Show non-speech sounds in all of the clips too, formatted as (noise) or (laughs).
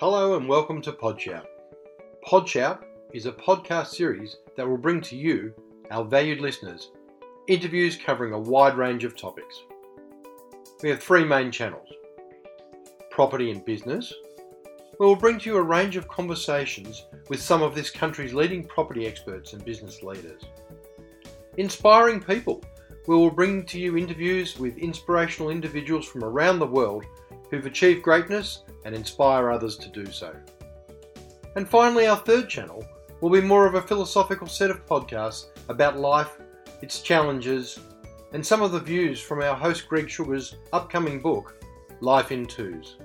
Hello and welcome to Podshout. Podshout is a podcast series that will bring to you, our valued listeners, interviews covering a wide range of topics. We have three main channels property and business. We will bring to you a range of conversations with some of this country's leading property experts and business leaders. Inspiring people. We will bring to you interviews with inspirational individuals from around the world who've achieved greatness and inspire others to do so. And finally, our third channel will be more of a philosophical set of podcasts about life, its challenges, and some of the views from our host Greg Sugar's upcoming book, Life in Twos.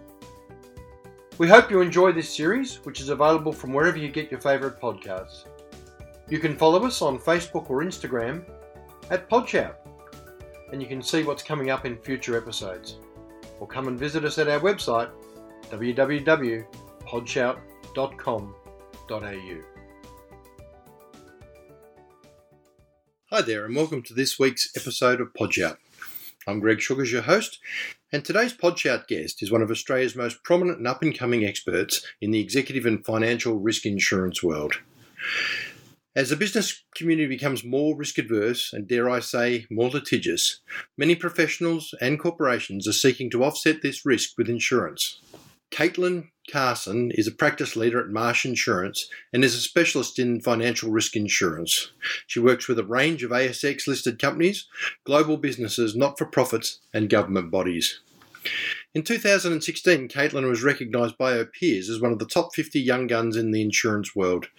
We hope you enjoy this series, which is available from wherever you get your favourite podcasts. You can follow us on Facebook or Instagram at Podshout, and you can see what's coming up in future episodes. Or come and visit us at our website www.podshout.com.au. Hi there, and welcome to this week's episode of Podshout. I'm Greg Sugars, your host, and today's Podshout guest is one of Australia's most prominent and up and coming experts in the executive and financial risk insurance world. As the business community becomes more risk adverse and, dare I say, more litigious, many professionals and corporations are seeking to offset this risk with insurance. Caitlin Carson is a practice leader at Marsh Insurance and is a specialist in financial risk insurance. She works with a range of ASX listed companies, global businesses, not for profits, and government bodies. In 2016, Caitlin was recognised by her peers as one of the top 50 young guns in the insurance world.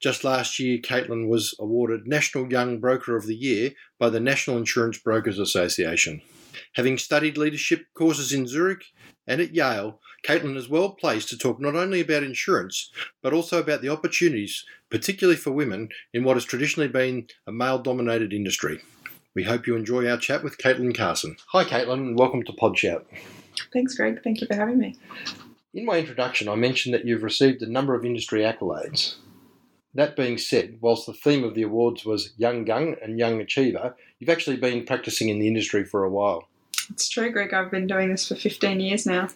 Just last year, Caitlin was awarded National Young Broker of the Year by the National Insurance Brokers Association. Having studied leadership courses in Zurich and at Yale, Caitlin is well placed to talk not only about insurance, but also about the opportunities, particularly for women, in what has traditionally been a male dominated industry. We hope you enjoy our chat with Caitlin Carson. Hi, Caitlin, and welcome to Podshout. Thanks, Greg. Thank you for having me. In my introduction, I mentioned that you've received a number of industry accolades. That being said, whilst the theme of the awards was Young Gun and Young Achiever, you've actually been practicing in the industry for a while. It's true, Greg. I've been doing this for 15 years now.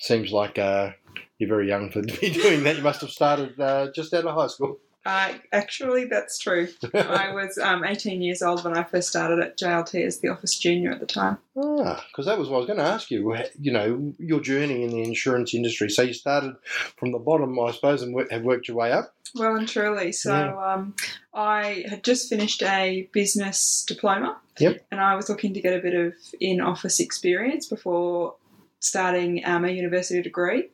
Seems like uh, you're very young for to be (laughs) doing that. You must have started uh, just out of high school. Uh, actually, that's true. I (laughs) was um, 18 years old when I first started at JLT as the office junior at the time. Ah, because that was what I was going to ask you. You know, your journey in the insurance industry. So you started from the bottom, I suppose, and have worked your way up. Well and truly. So yeah. um, I had just finished a business diploma. Yep. And I was looking to get a bit of in office experience before starting um, a university degree.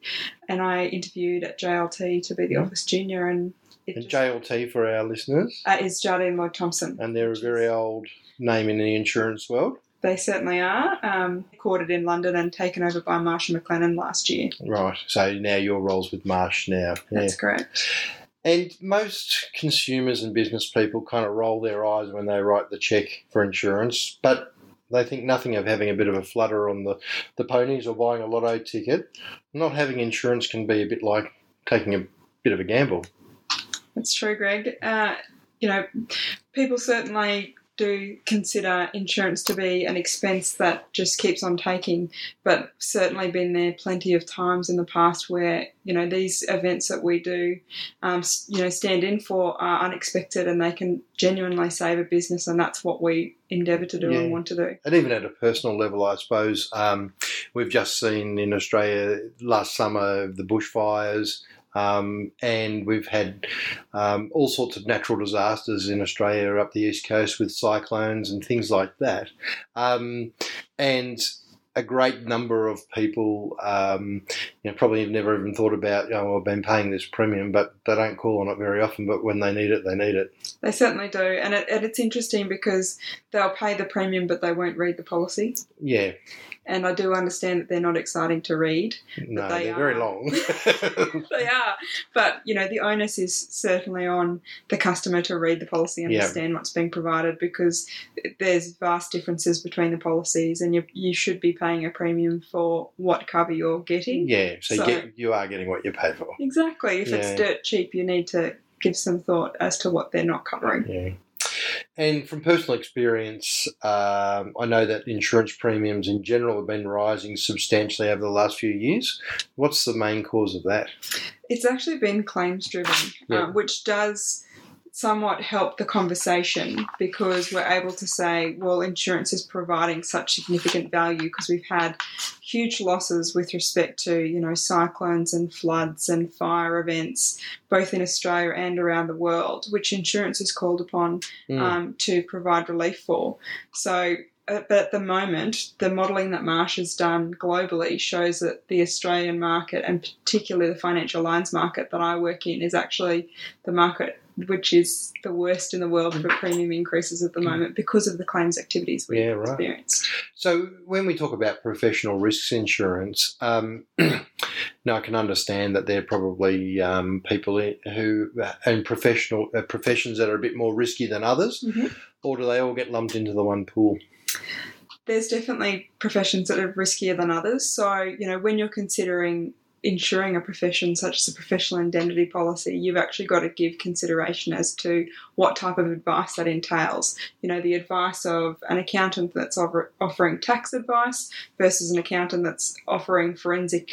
And I interviewed at JLT to be the office junior and and JLT for our listeners uh, is Jardine Lloyd Thompson. And they're a very old name in the insurance world. They certainly are. Um, headquartered in London and taken over by Marsh and McLennan last year. Right. So now your role's with Marsh now. Yeah. That's correct. And most consumers and business people kind of roll their eyes when they write the check for insurance, but they think nothing of having a bit of a flutter on the, the ponies or buying a lotto ticket. Not having insurance can be a bit like taking a bit of a gamble. That's true, Greg. Uh, you know, people certainly do consider insurance to be an expense that just keeps on taking, but certainly been there plenty of times in the past where you know these events that we do, um, you know, stand in for are unexpected and they can genuinely save a business, and that's what we endeavour to do yeah. and want to do. And even at a personal level, I suppose um, we've just seen in Australia last summer the bushfires. Um, and we've had um, all sorts of natural disasters in Australia up the east coast with cyclones and things like that. Um, and a great number of people, um, you know, probably have never even thought about, you know, I've been paying this premium, but they don't call on it very often. But when they need it, they need it. They certainly do, and, it, and it's interesting because they'll pay the premium, but they won't read the policy. Yeah, and I do understand that they're not exciting to read. No, they are very long. (laughs) they are, but you know the onus is certainly on the customer to read the policy, and understand yep. what's being provided, because there's vast differences between the policies, and you you should be paying a premium for what cover you're getting. Yeah, so, so you, get, you are getting what you pay for. Exactly. If yeah. it's dirt cheap, you need to give some thought as to what they're not covering. And from personal experience, um, I know that insurance premiums in general have been rising substantially over the last few years. What's the main cause of that? It's actually been claims driven, Yeah. um, which does somewhat help the conversation because we're able to say, well, insurance is providing such significant value because we've had huge losses with respect to, you know, cyclones and floods and fire events, both in Australia and around the world, which insurance is called upon Mm. um, to provide relief for. So, uh, but at the moment, the modelling that Marsh has done globally shows that the Australian market, and particularly the financial lines market that I work in, is actually the market which is the worst in the world for premium increases at the moment because of the claims activities we've Yeah, right. experienced. So when we talk about professional risks insurance, um, (clears throat) now I can understand that there are probably um, people who in professional uh, professions that are a bit more risky than others, Mhm. or do they all get lumped into the one pool? there's definitely professions that are riskier than others. So, you know, when you're considering insuring a profession such as a professional indemnity policy, you've actually got to give consideration as to what type of advice that entails. You know, the advice of an accountant that's offer, offering tax advice versus an accountant that's offering forensic,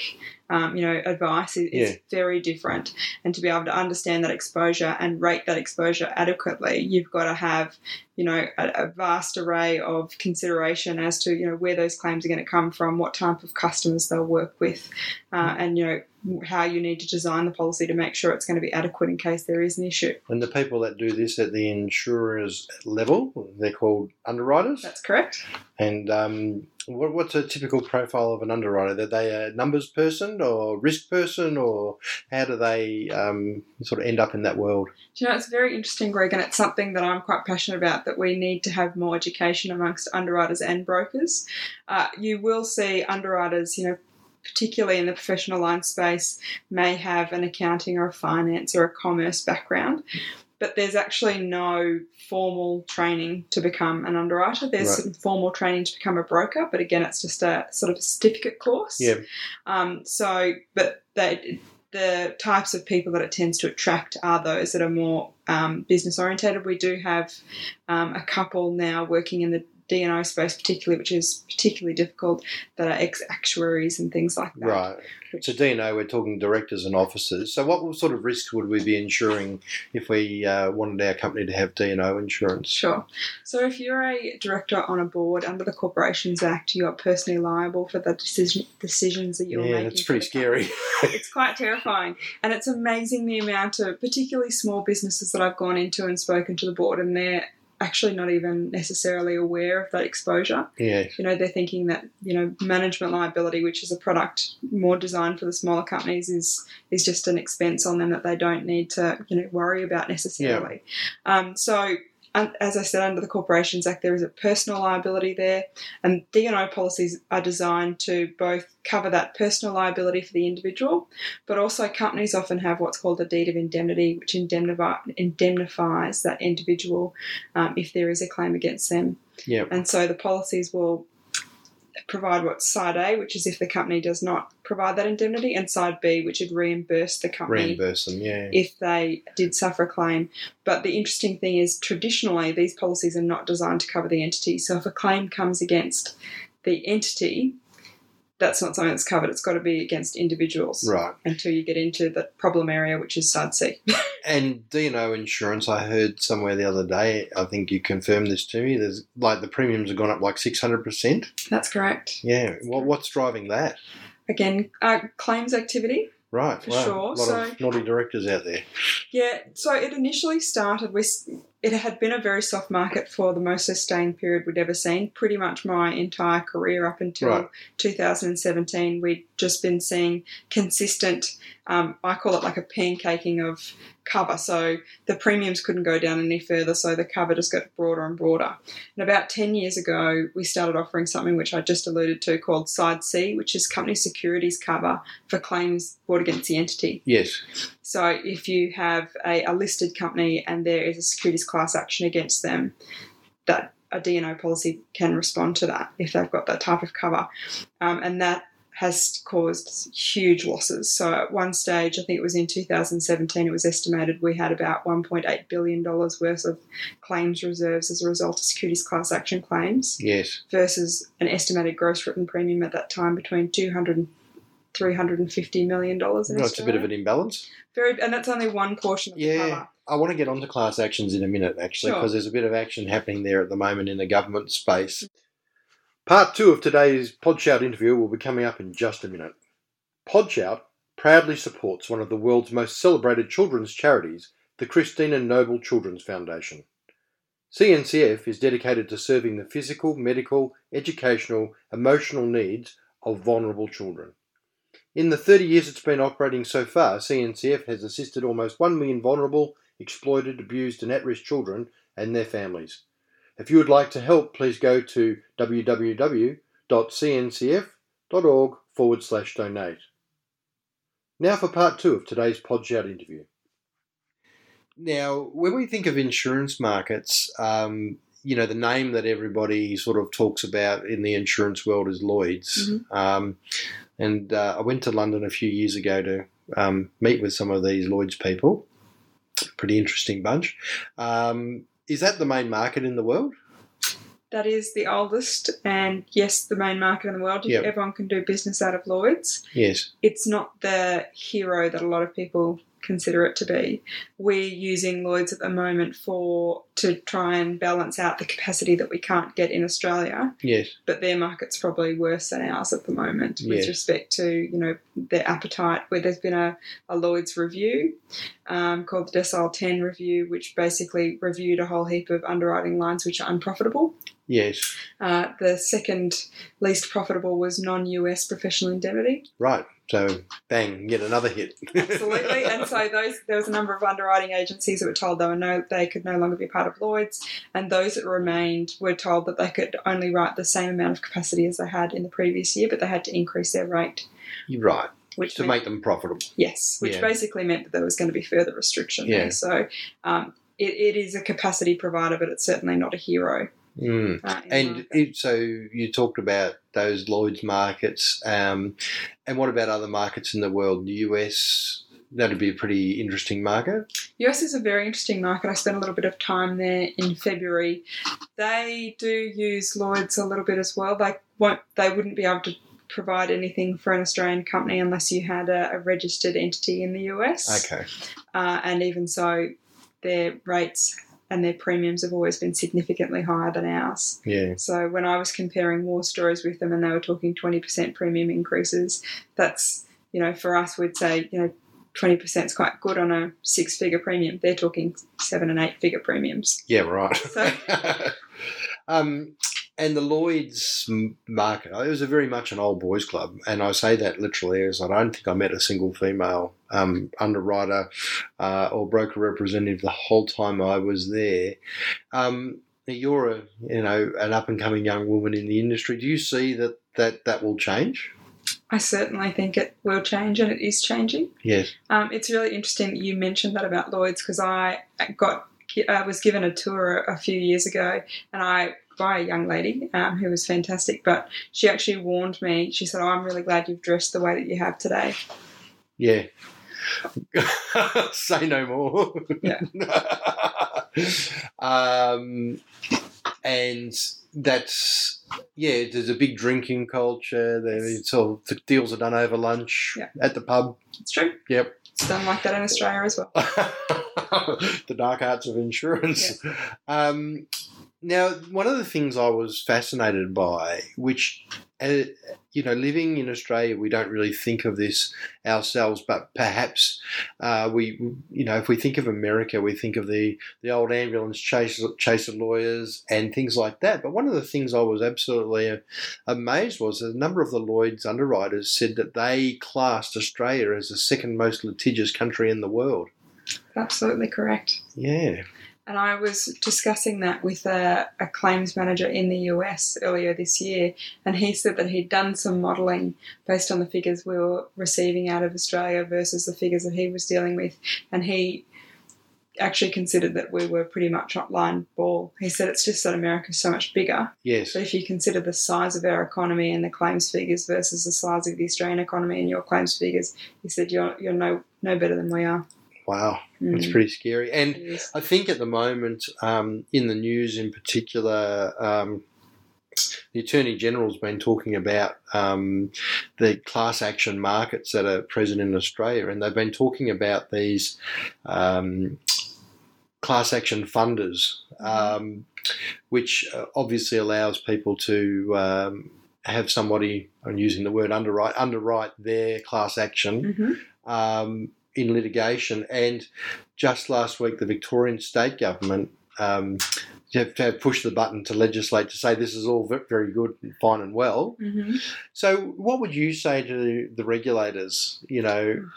um, you know, advice is, is very different. And to be able to understand that exposure and rate that exposure adequately, you've got to have you know a, a vast array of consideration as to you know where those claims are going to come from, what type of customers they'll work with, uh, and you know how you need to design the policy to make sure it's going to be adequate in case there is an issue. And the people that do this at the insurer's level, they're called underwriters. That's correct. And um, what, what's a typical profile of an underwriter? Are they a numbers person or risk person, or how do they um, sort of end up in that world? Do you know, it's very interesting, Greg, and it's something that I'm quite passionate about that we need to have more education amongst underwriters and brokers. Uh, you will see underwriters, you know, particularly in the professional line space, may have an accounting or a finance or a commerce background. But there's actually no formal training to become an underwriter. There's Right. some formal training to become a broker, but again, it's just a sort of a certificate course. Yeah. Um, so, but they, the types of people that it tends to attract are those that are more um, business orientated. We do have um, a couple now working in the D&O space, particularly, which is particularly difficult, that are ex actuaries and things like that. Right. So D&O, we're talking directors and officers. So what sort of risks would we be insuring if we uh, wanted our company to have D&O insurance? Sure. So if you're a director on a board under the Corporations Act, you are personally liable for the decision, decisions that you're Yeah, making. that's for pretty scary. it's quite terrifying. And it's amazing the amount of, particularly small businesses that I've gone into and spoken to the board, and they're actually not even necessarily aware of that exposure. yeah. You know, they're thinking that, you know, management liability, which is a product more designed for the smaller companies, is is just an expense on them that they don't need to, you know, worry about necessarily. Um, so and as I said, under the Corporations Act, there is a personal liability there, and D&O policies are designed to both cover that personal liability for the individual, but also companies often have what's called a deed of indemnity, which indemnifies that individual um, if there is a claim against them. Yeah. And so the policies will provide what's side A, which is if the company does not provide that indemnity, and side B, which would reimburse the company Reimburse them, yeah. if they did suffer a claim. But the interesting thing is, traditionally, these policies are not designed to cover the entity. So if a claim comes against the entity, that's not something that's covered. It's got to be against individuals Right. until you get into the problem area, which is side C. (laughs) And D&O insurance, I heard somewhere the other day, I think you confirmed this to me, there's like the premiums have gone up like 600%. that's correct. Yeah. What, what's driving that? Again, uh, claims activity. Right. For wow. sure, A lot so- of naughty directors out there. Yeah, so it initially started with it had been a very soft market for the most sustained period we'd ever seen. Pretty much my entire career up until Right. 2017, we'd just been seeing consistent. Um, I call it like a pancaking of cover. So the premiums couldn't go down any further, so the cover just got broader and broader. And about 10 years ago, we started offering something which I just alluded to called Side C, which is company securities cover for claims brought against the entity. Yes. So if you have a, a listed company and there is a securities class action against them, that a D&O policy can respond to that if they've got that type of cover. Um, and that has caused huge losses. So at one stage, I think it was in 2017, it was estimated we had about 1.8 billion dollars worth of claims reserves as a result of securities class action claims, Yes. versus an estimated gross written premium at that time between 200 and 350 million dollars in Well, it's a bit of an imbalance. Very, and that's only one portion of the Yeah. I want to get onto class actions in a minute, actually, Sure. because there's a bit of action happening there at the moment in the government space. Part two of today's Podshout interview will be coming up in just a minute. Podshout proudly supports one of the world's most celebrated children's charities, the Christina Noble Children's Foundation. CNCF is dedicated to serving the physical, medical, educational, emotional needs of vulnerable children. In the 30 years it's been operating so far, CNCF has assisted almost 1 million vulnerable, exploited, abused, and at risk children and their families. If you would like to help, please go to www.cncf.org forward slash donate. Now for part two of today's Podshout interview. Now, when we think of insurance markets, um, you know, the name that everybody sort of talks about in the insurance world is Lloyd's. Mhm. Um, and uh, I went to London a few years ago to um, meet with some of these Lloyd's people. Pretty interesting bunch. Um, is that the main market in the world? That is the oldest and yes, the main market in the world. Yep. Everyone can do business out of Lloyd's. Yes. It's not the hero that a lot of people consider it to be. We're using Lloyd's at the moment for to try and balance out the capacity that we can't get in Australia. Yes. But their market's probably worse than ours at the moment with Yes. respect to you know their appetite. Where there's been a, a Lloyd's review um, called the Decile 10 review, which basically reviewed a whole heap of underwriting lines which are unprofitable. Yes. Uh, the second least profitable was non-US professional indemnity. Right. So, bang, get another hit. Absolutely, (laughs) and so those there was a number of underwriting agencies that were told they were no they could no longer be part of Lloyd's, and those that remained were told that they could only write the same amount of capacity as they had in the previous year, but they had to increase their rate. You're right. Which To meant- make them profitable. yes, which Yeah. basically meant that there was going to be further restriction Yeah. there. So um, it, it is a capacity provider, but it's certainly not a hero. Mm. Uh, And it, so you talked about those Lloyd's markets, um, and what about other markets in the world? The US, that'd be a pretty interesting market. US is a very interesting market. I spent a little bit of time there in February. They do use Lloyd's a little bit as well. They won't. They wouldn't be able to provide anything for an Australian company unless you had a, a registered entity in the US. Okay. Uh, and even so, their rates and their premiums have always been significantly higher than ours. Yeah. So when I was comparing war stories with them and they were talking 20% premium increases, that's, you know, for us, we'd say, you know, 20% is quite good on a six figure premium. They're talking seven and eight figure premiums. Yeah, right. So- (laughs) um, and the Lloyd's market, it was a very much an old boys club, and I say that literally as I don't think I met a single female um, underwriter uh, or broker representative the whole time I was there. Um, you're a you know an up and coming young woman in the industry. Do you see that that that will change? I certainly think it will change and it is changing. Yes. Um, it's really interesting that you mentioned that about Lloyd's because I got I was given a tour a few years ago, and I by a young lady um, who was fantastic. But she actually warned me. She said, "Oh, I'm really glad you've dressed the way that you have today." Yeah. (laughs) Say no more. Yeah. (laughs) um, and that's yeah. There's a big drinking culture. There, it's all the deals are done over lunch Yeah. at the pub. It's true. Yep. It's done like that in Australia as well. (laughs) the dark arts of insurance. Um, now, one of the things I was fascinated by, which, uh, you know, living in Australia, we don't really think of this ourselves, but perhaps uh, we, you know, if we think of America, we think of the, the old ambulance chase, chaser lawyers and things like that. But one of the things I was absolutely uh, amazed was a number of the Lloyd's underwriters said that they classed Australia as the second most litigious country in the world. Absolutely correct. Yeah. And I was discussing that with a, a claims manager in the US earlier this year, and he said that he'd done some modelling based on the figures we were receiving out of Australia versus the figures that he was dealing with, and he actually considered that we were pretty much on line ball. He said it's just that America's so much bigger. Yes. But if you consider the size of our economy and the claims figures versus the size of the Australian economy and your claims figures, he said you're you're no no better than we are. Wow. Mm. It's pretty scary. And. I think at the moment, um, in the news in particular, um, the Attorney General's been talking about um, the class action markets that are present in Australia, and they've been talking about these um, class action funders, um, which uh, obviously allows people to um, have somebody, I'm using the word underwrite, underwrite their class action Mhm. um, in litigation. And just last week, the Victorian state government um, have, have pushed the button to legislate to say this is all very good, and fine, and well. Mhm. So, what would you say to the regulators? You know,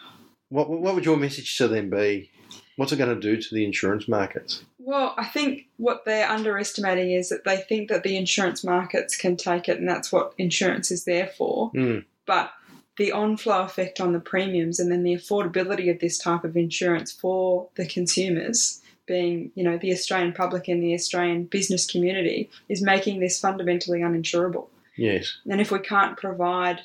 what what would your message to them be? What's it going to do to the insurance markets? Well, I think what they're underestimating is that they think that the insurance markets can take it, and that's what insurance is there for. Mm. But the on-flow effect on the premiums, and then the affordability of this type of insurance for the consumers, being you know the Australian public and the Australian business community, is making this fundamentally uninsurable. Yes. And if we can't provide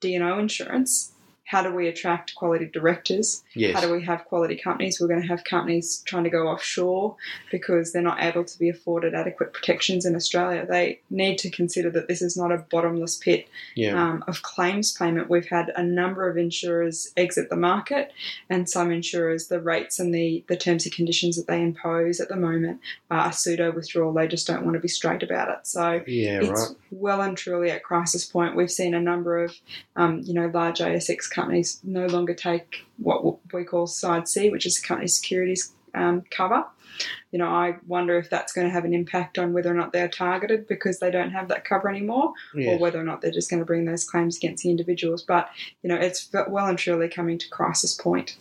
D&O insurance, how do we attract quality directors? Yes. How do we have quality companies? We're going to have companies trying to go offshore because they're not able to be afforded adequate protections in Australia. They need to consider that this is not a bottomless pit yeah. um, of claims payment. We've had a number of insurers exit the market, and some insurers, the rates and the, the terms and conditions that they impose at the moment are pseudo withdrawal. They just don't want to be straight about it. So yeah. it's Right. well and truly at crisis point. We've seen a number of, um, you know, large ASX companies no longer take what we call side C, which is company securities um, cover. You know, I wonder if that's going to have an impact on whether or not they're targeted because they don't have that cover anymore, or whether or not they're just going to bring those claims against the individuals. But you know, it's well and truly coming to crisis point.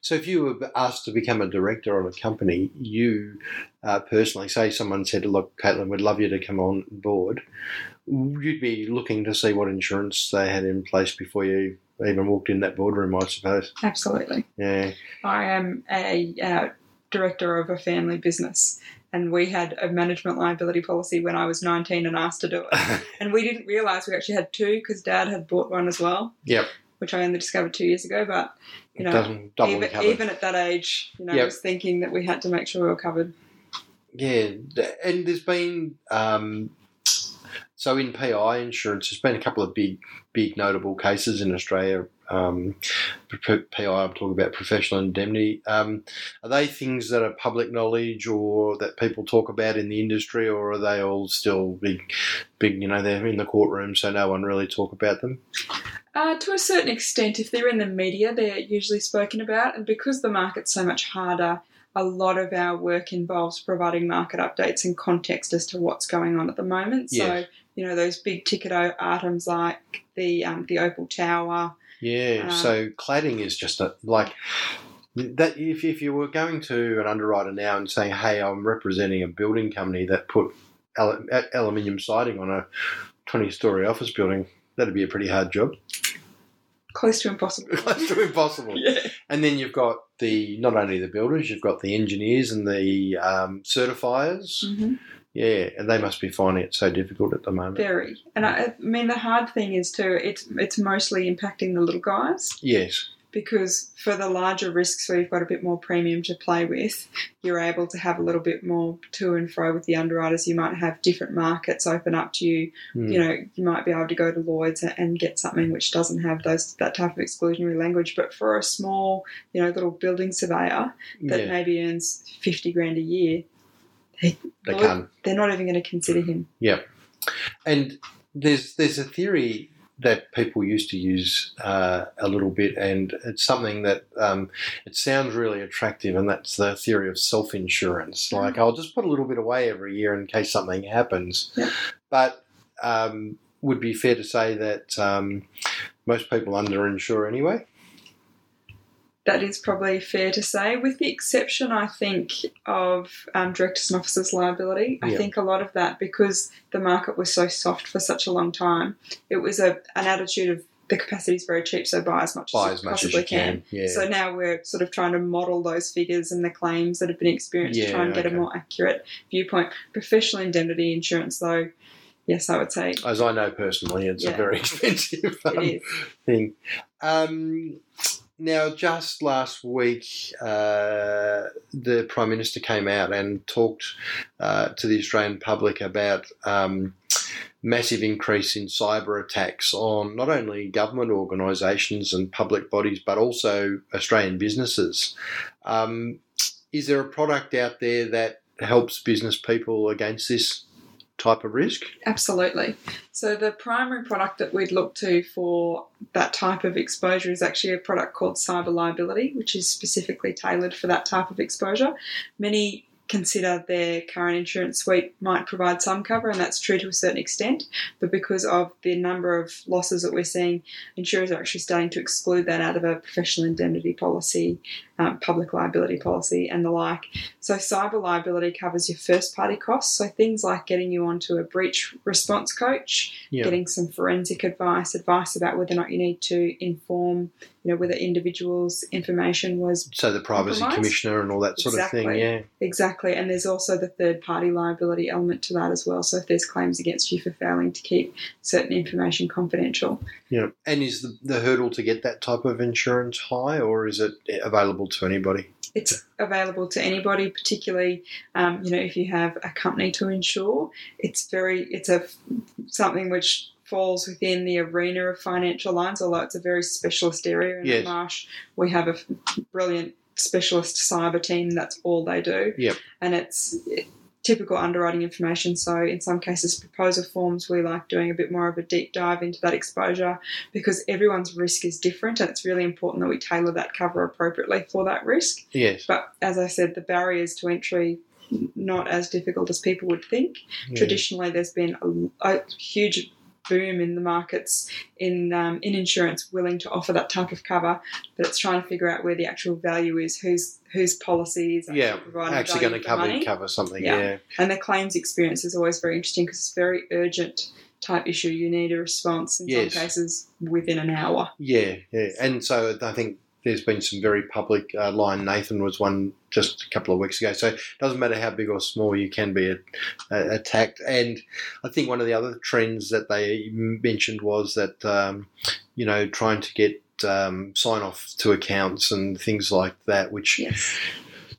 So, if you were asked to become a director on a company, you uh, personally, say someone said, "Look, Caitlin, we'd love you to come on board," you'd be looking to see what insurance they had in place before you even walked in that boardroom, I suppose. Absolutely. Yeah, I am a uh, director of a family business, and we had a management liability policy when I was 19 and asked to do it. (laughs) And we didn't realise we actually had two because Dad had bought one as well, yep. which I only discovered two years ago. But you know, Doesn't even, even at that age, you know, I was thinking that we had to make sure we were covered. Yeah, and there's been um, so in PI insurance, there's been a couple of big, big notable cases in Australia. Um, PI, I'm talking about professional indemnity. Um, are they things that are public knowledge or that people talk about in the industry, or are they all still big, big? You know, they're in the courtroom, so no one really talk about them. Uh, to a certain extent, if they're in the media, they're usually spoken about, and because the market's so much harder, a lot of our work involves providing market updates and context as to what's going on at the moment. So. You know, those big ticket items like the um, the Opal Tower. Yeah, Um, so cladding is just a like that. If, if you were going to an underwriter now and saying, "Hey, I'm representing a building company that put al- aluminium siding on a 20-story office building," that'd be a pretty hard job, Close to impossible. (laughs) close to impossible. yeah. And then you've got the not only the builders, you've got the engineers and the um, certifiers. hmm Yeah, and they must be finding it so difficult at the moment. Very. And I, I mean, the hard thing is too, it's it's mostly impacting the little guys. Yes, because for the larger risks where you've got a bit more premium to play with, you're able to have a little bit more to and fro with the underwriters. You might have different markets open up to you. Hmm. You know, you might be able to go to Lloyd's and- and get something which doesn't have those that type of exclusionary language. But for a small, you know, little building surveyor that yeah, maybe earns fifty grand a year, they, they Lloyd- can't. they're not even going to consider him. Yeah, and there's there's a theory that people used to use uh, a little bit, and it's something that um, it sounds really attractive, and that's the theory of self insurance. Mm. Like I'll just put a little bit away every year in case something happens. Yeah. But um, would be fair to say that um, most people underinsure anyway. That is probably fair to say, with the exception, I think, of um, directors and officers' liability. I Yeah. think a lot of that, because the market was so soft for such a long time, it was a, an attitude of the capacity is very cheap, so buy as much Buy as as much as possibly you can. Yeah. So now we're sort of trying to model those figures and the claims that have been experienced to try Yeah, and get okay. a more accurate viewpoint. Professional indemnity insurance, though, yes, I would say as I know personally, it's a very (laughs) expensive um, it thing. Um, now, just last week, uh, the Prime Minister came out and talked uh, to the Australian public about um, massive increase in cyber attacks on not only government organisations and public bodies, but also Australian businesses. Um, is there a product out there that helps business people against this type of risk? Absolutely. So the primary product that we'd look to for that type of exposure is actually a product called cyber liability, which is specifically tailored for that type of exposure. Many consider their current insurance suite might provide some cover, and that's true to a certain extent. But because of the number of losses that we're seeing, insurers are actually starting to exclude that out of a professional indemnity policy, um, public liability policy, and the like. So, cyber liability covers your first party costs. So, things like getting you onto a breach response coach, Yeah. getting some forensic advice, advice about whether or not you need to inform, you know, whether individuals' information was So the privacy commissioner and all that sort of thing, Exactly. yeah. exactly. And there's also the third party liability element to that as well. So, if there's claims against you for failing to keep certain information confidential, Yeah. And is the, the hurdle to get that type of insurance high, or is it available to anybody? it's available to anybody, particularly um, you know if you have a company to insure. It's very it's a something which falls within the arena of financial lines, although it's a very specialist area. In Yes. Marsh, we have a brilliant specialist cyber team. That's all they do. Yep. And it's typical underwriting information. So in some cases, proposal forms, we like doing a bit more of a deep dive into that exposure because everyone's risk is different, and it's really important that we tailor that cover appropriately for that risk. Yes. But as I said, the barriers to entry not as difficult as people would think. Yeah. Traditionally, there's been a, a huge boom in the markets in um, in insurance willing to offer that type of cover, but it's trying to figure out where the actual value is, whose whose actually Yeah, actually going to cover cover something. Yeah. Yeah. And the claims experience is always very interesting because it's a very urgent type issue. You need a response in Yes. some cases within an hour. Yeah, yeah. And so I think there's been some very public. Uh, Lion Nathan was one just a couple of weeks ago. So it doesn't matter how big or small you can be attacked. And I think one of the other trends that they mentioned was that um, you know trying to get um, sign off to accounts and things like that, which Yes,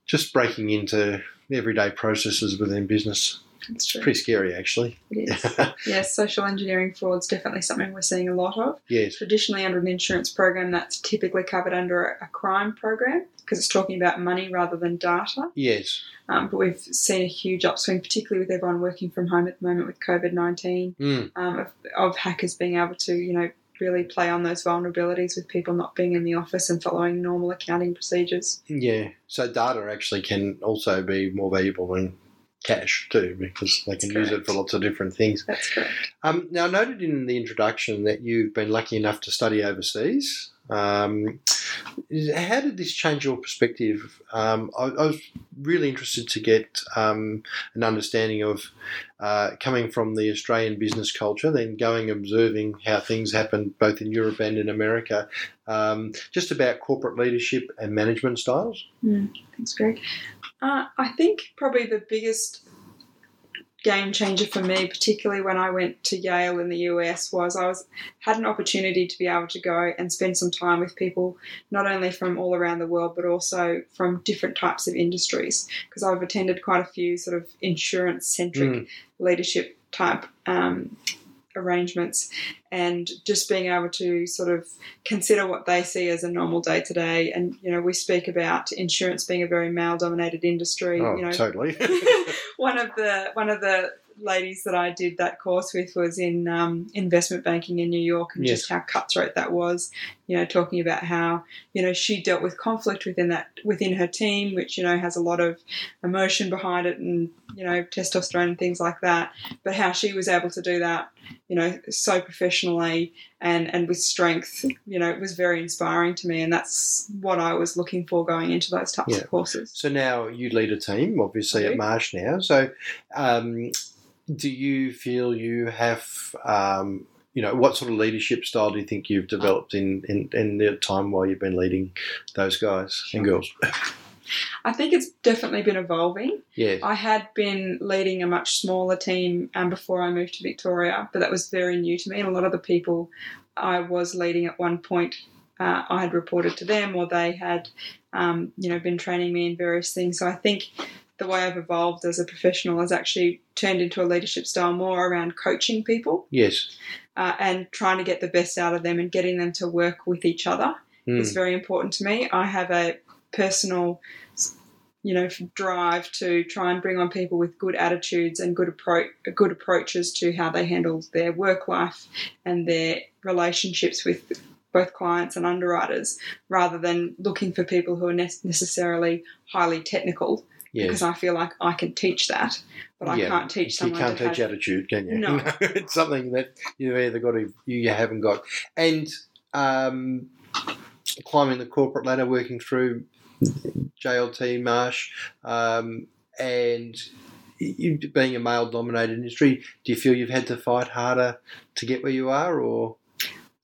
just breaking into everyday processes within business. That's true. Pretty scary, actually. It is. (laughs) yes, social engineering fraud is definitely something we're seeing a lot of. yes. Traditionally, under an insurance program, that's typically covered under a, a crime program because it's talking about money rather than data. Yes. Um, but we've seen a huge upswing, particularly with everyone working from home at the moment with COVID 19, Mm. um, of, of hackers being able to, you know, really play on those vulnerabilities with people not being in the office and following normal accounting procedures. Yeah. So data actually can also be more valuable than cash too, because they can use it for lots of different things. That's correct. Um, now, I noted in the introduction that you've been lucky enough to study overseas. Um, how did this change your perspective? Um, I, I was really interested to get um, an understanding of uh, coming from the Australian business culture, then going observing how things happen both in Europe and in America, um, just about corporate leadership and management styles. Thanks, Greg. Uh, I think probably the biggest game changer for me, particularly when I went to Yale in the US, was I was had an opportunity to be able to go and spend some time with people not only from all around the world but also from different types of industries. Because I've attended quite a few sort of insurance centric Mm. leadership type um, arrangements, and just being able to sort of consider what they see as a normal day to day. And you know, we speak about insurance being a very male dominated industry. Oh, you know, totally. (laughs) (laughs) one of the one of the ladies that I did that course with was in um, investment banking in New York, and Yes. just how cutthroat that was. You know, talking about how you know she dealt with conflict within that within her team, which you know has a lot of emotion behind it, and you know testosterone and things like that. But how she was able to do that, you know, so professionally and and with strength, you know, it was very inspiring to me, and that's what I was looking for going into those types Yeah. of courses. So now you lead a team, obviously at. Marsh now. So, um, do you feel you have, um, you know, what sort of leadership style do you think you've developed in, in, in the time while you've been leading those guys and girls? I think it's definitely been evolving. Yeah. I had been leading a much smaller team um, before I moved to Victoria, but that was very new to me. And a lot of the people I was leading at one point, uh, I had reported to them, or they had, um, you know, been training me in various things. So I think the way I've evolved as a professional has actually turned into a leadership style more around coaching people Yes. uh, and trying to get the best out of them and getting them to work with each other Mm. is very important to me. I have a personal, you know, drive to try and bring on people with good attitudes and good approach, good approaches to how they handle their work life and their relationships with both clients and underwriters, rather than looking for people who are ne- necessarily highly technical. Yes. Because I feel like I can teach that, but I Yeah, can't teach someone. You can't to teach have- attitude, can you? No. (laughs) it's something that you've either got or you haven't got. And um, climbing the corporate ladder, working through JLT Marsh, um, and you, being a male dominated industry, do you feel you've had to fight harder to get where you are, or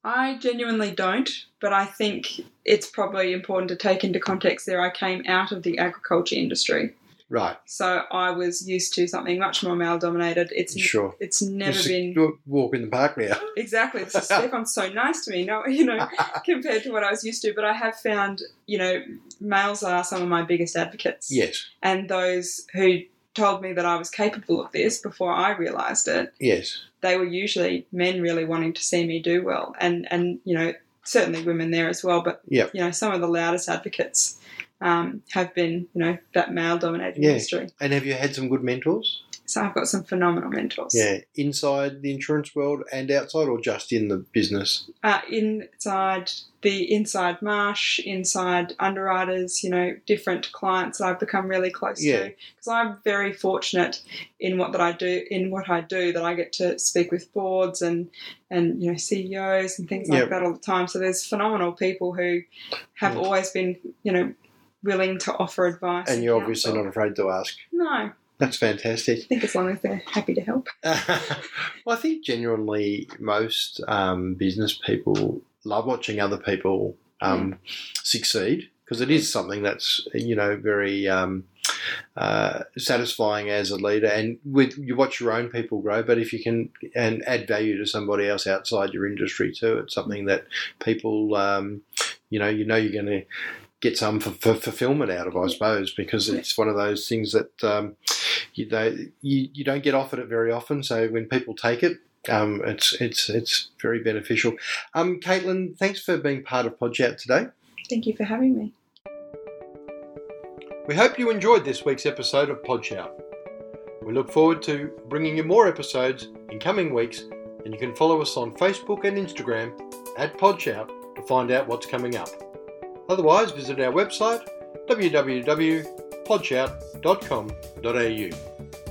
I genuinely don't, but I think it's probably important to take into context there. I came out of the agriculture industry, right? so I was used to something much more male dominated. It's Sure. it's never Just been walk in the park now. (laughs) exactly. This is Stefan's so nice to me, no, (laughs) you know, (laughs) compared to what I was used to. But I have found, you know, males are some of my biggest advocates, Yes, and those who told me that I was capable of this before I realised it yes, they were usually men really wanting to see me do well, and and you know certainly women there as well. But Yep. you know some of the loudest advocates um, have been you know that male dominated Yeah. industry. And have you had some good mentors? So I've got some phenomenal mentors. Yeah, inside the insurance world and outside, or just in the business? Uh, inside the inside marsh, inside underwriters, you know, different clients that I've become really close Yeah. to. Because I'm very fortunate in what that I do in what I do that I get to speak with boards and and you know CEOs and things like Yep. that all the time. So there's phenomenal people who have Yeah. always been you know willing to offer advice. And you're obviously not afraid to ask. No, That's fantastic. I think as long as they're happy to help. (laughs) well, I think genuinely most um, business people love watching other people um, succeed because it is something that's you know very um, uh, satisfying as a leader, and with you watch your own people grow. But if you can and add value to somebody else outside your industry too, it's something that people um, you know you know you're going to get some fulfillment out of, I suppose, because it's one of those things that um, you you, you don't get offered it very often. So when people take it, um, it's it's it's very beneficial. Um, Caitlin, thanks for being part of Podchat today. Thank you for having me. We hope you enjoyed this week's episode of Podshout. We look forward to bringing you more episodes in coming weeks, and you can follow us on Facebook and Instagram at Podshout to find out what's coming up. Otherwise, visit our website podshout.com.au.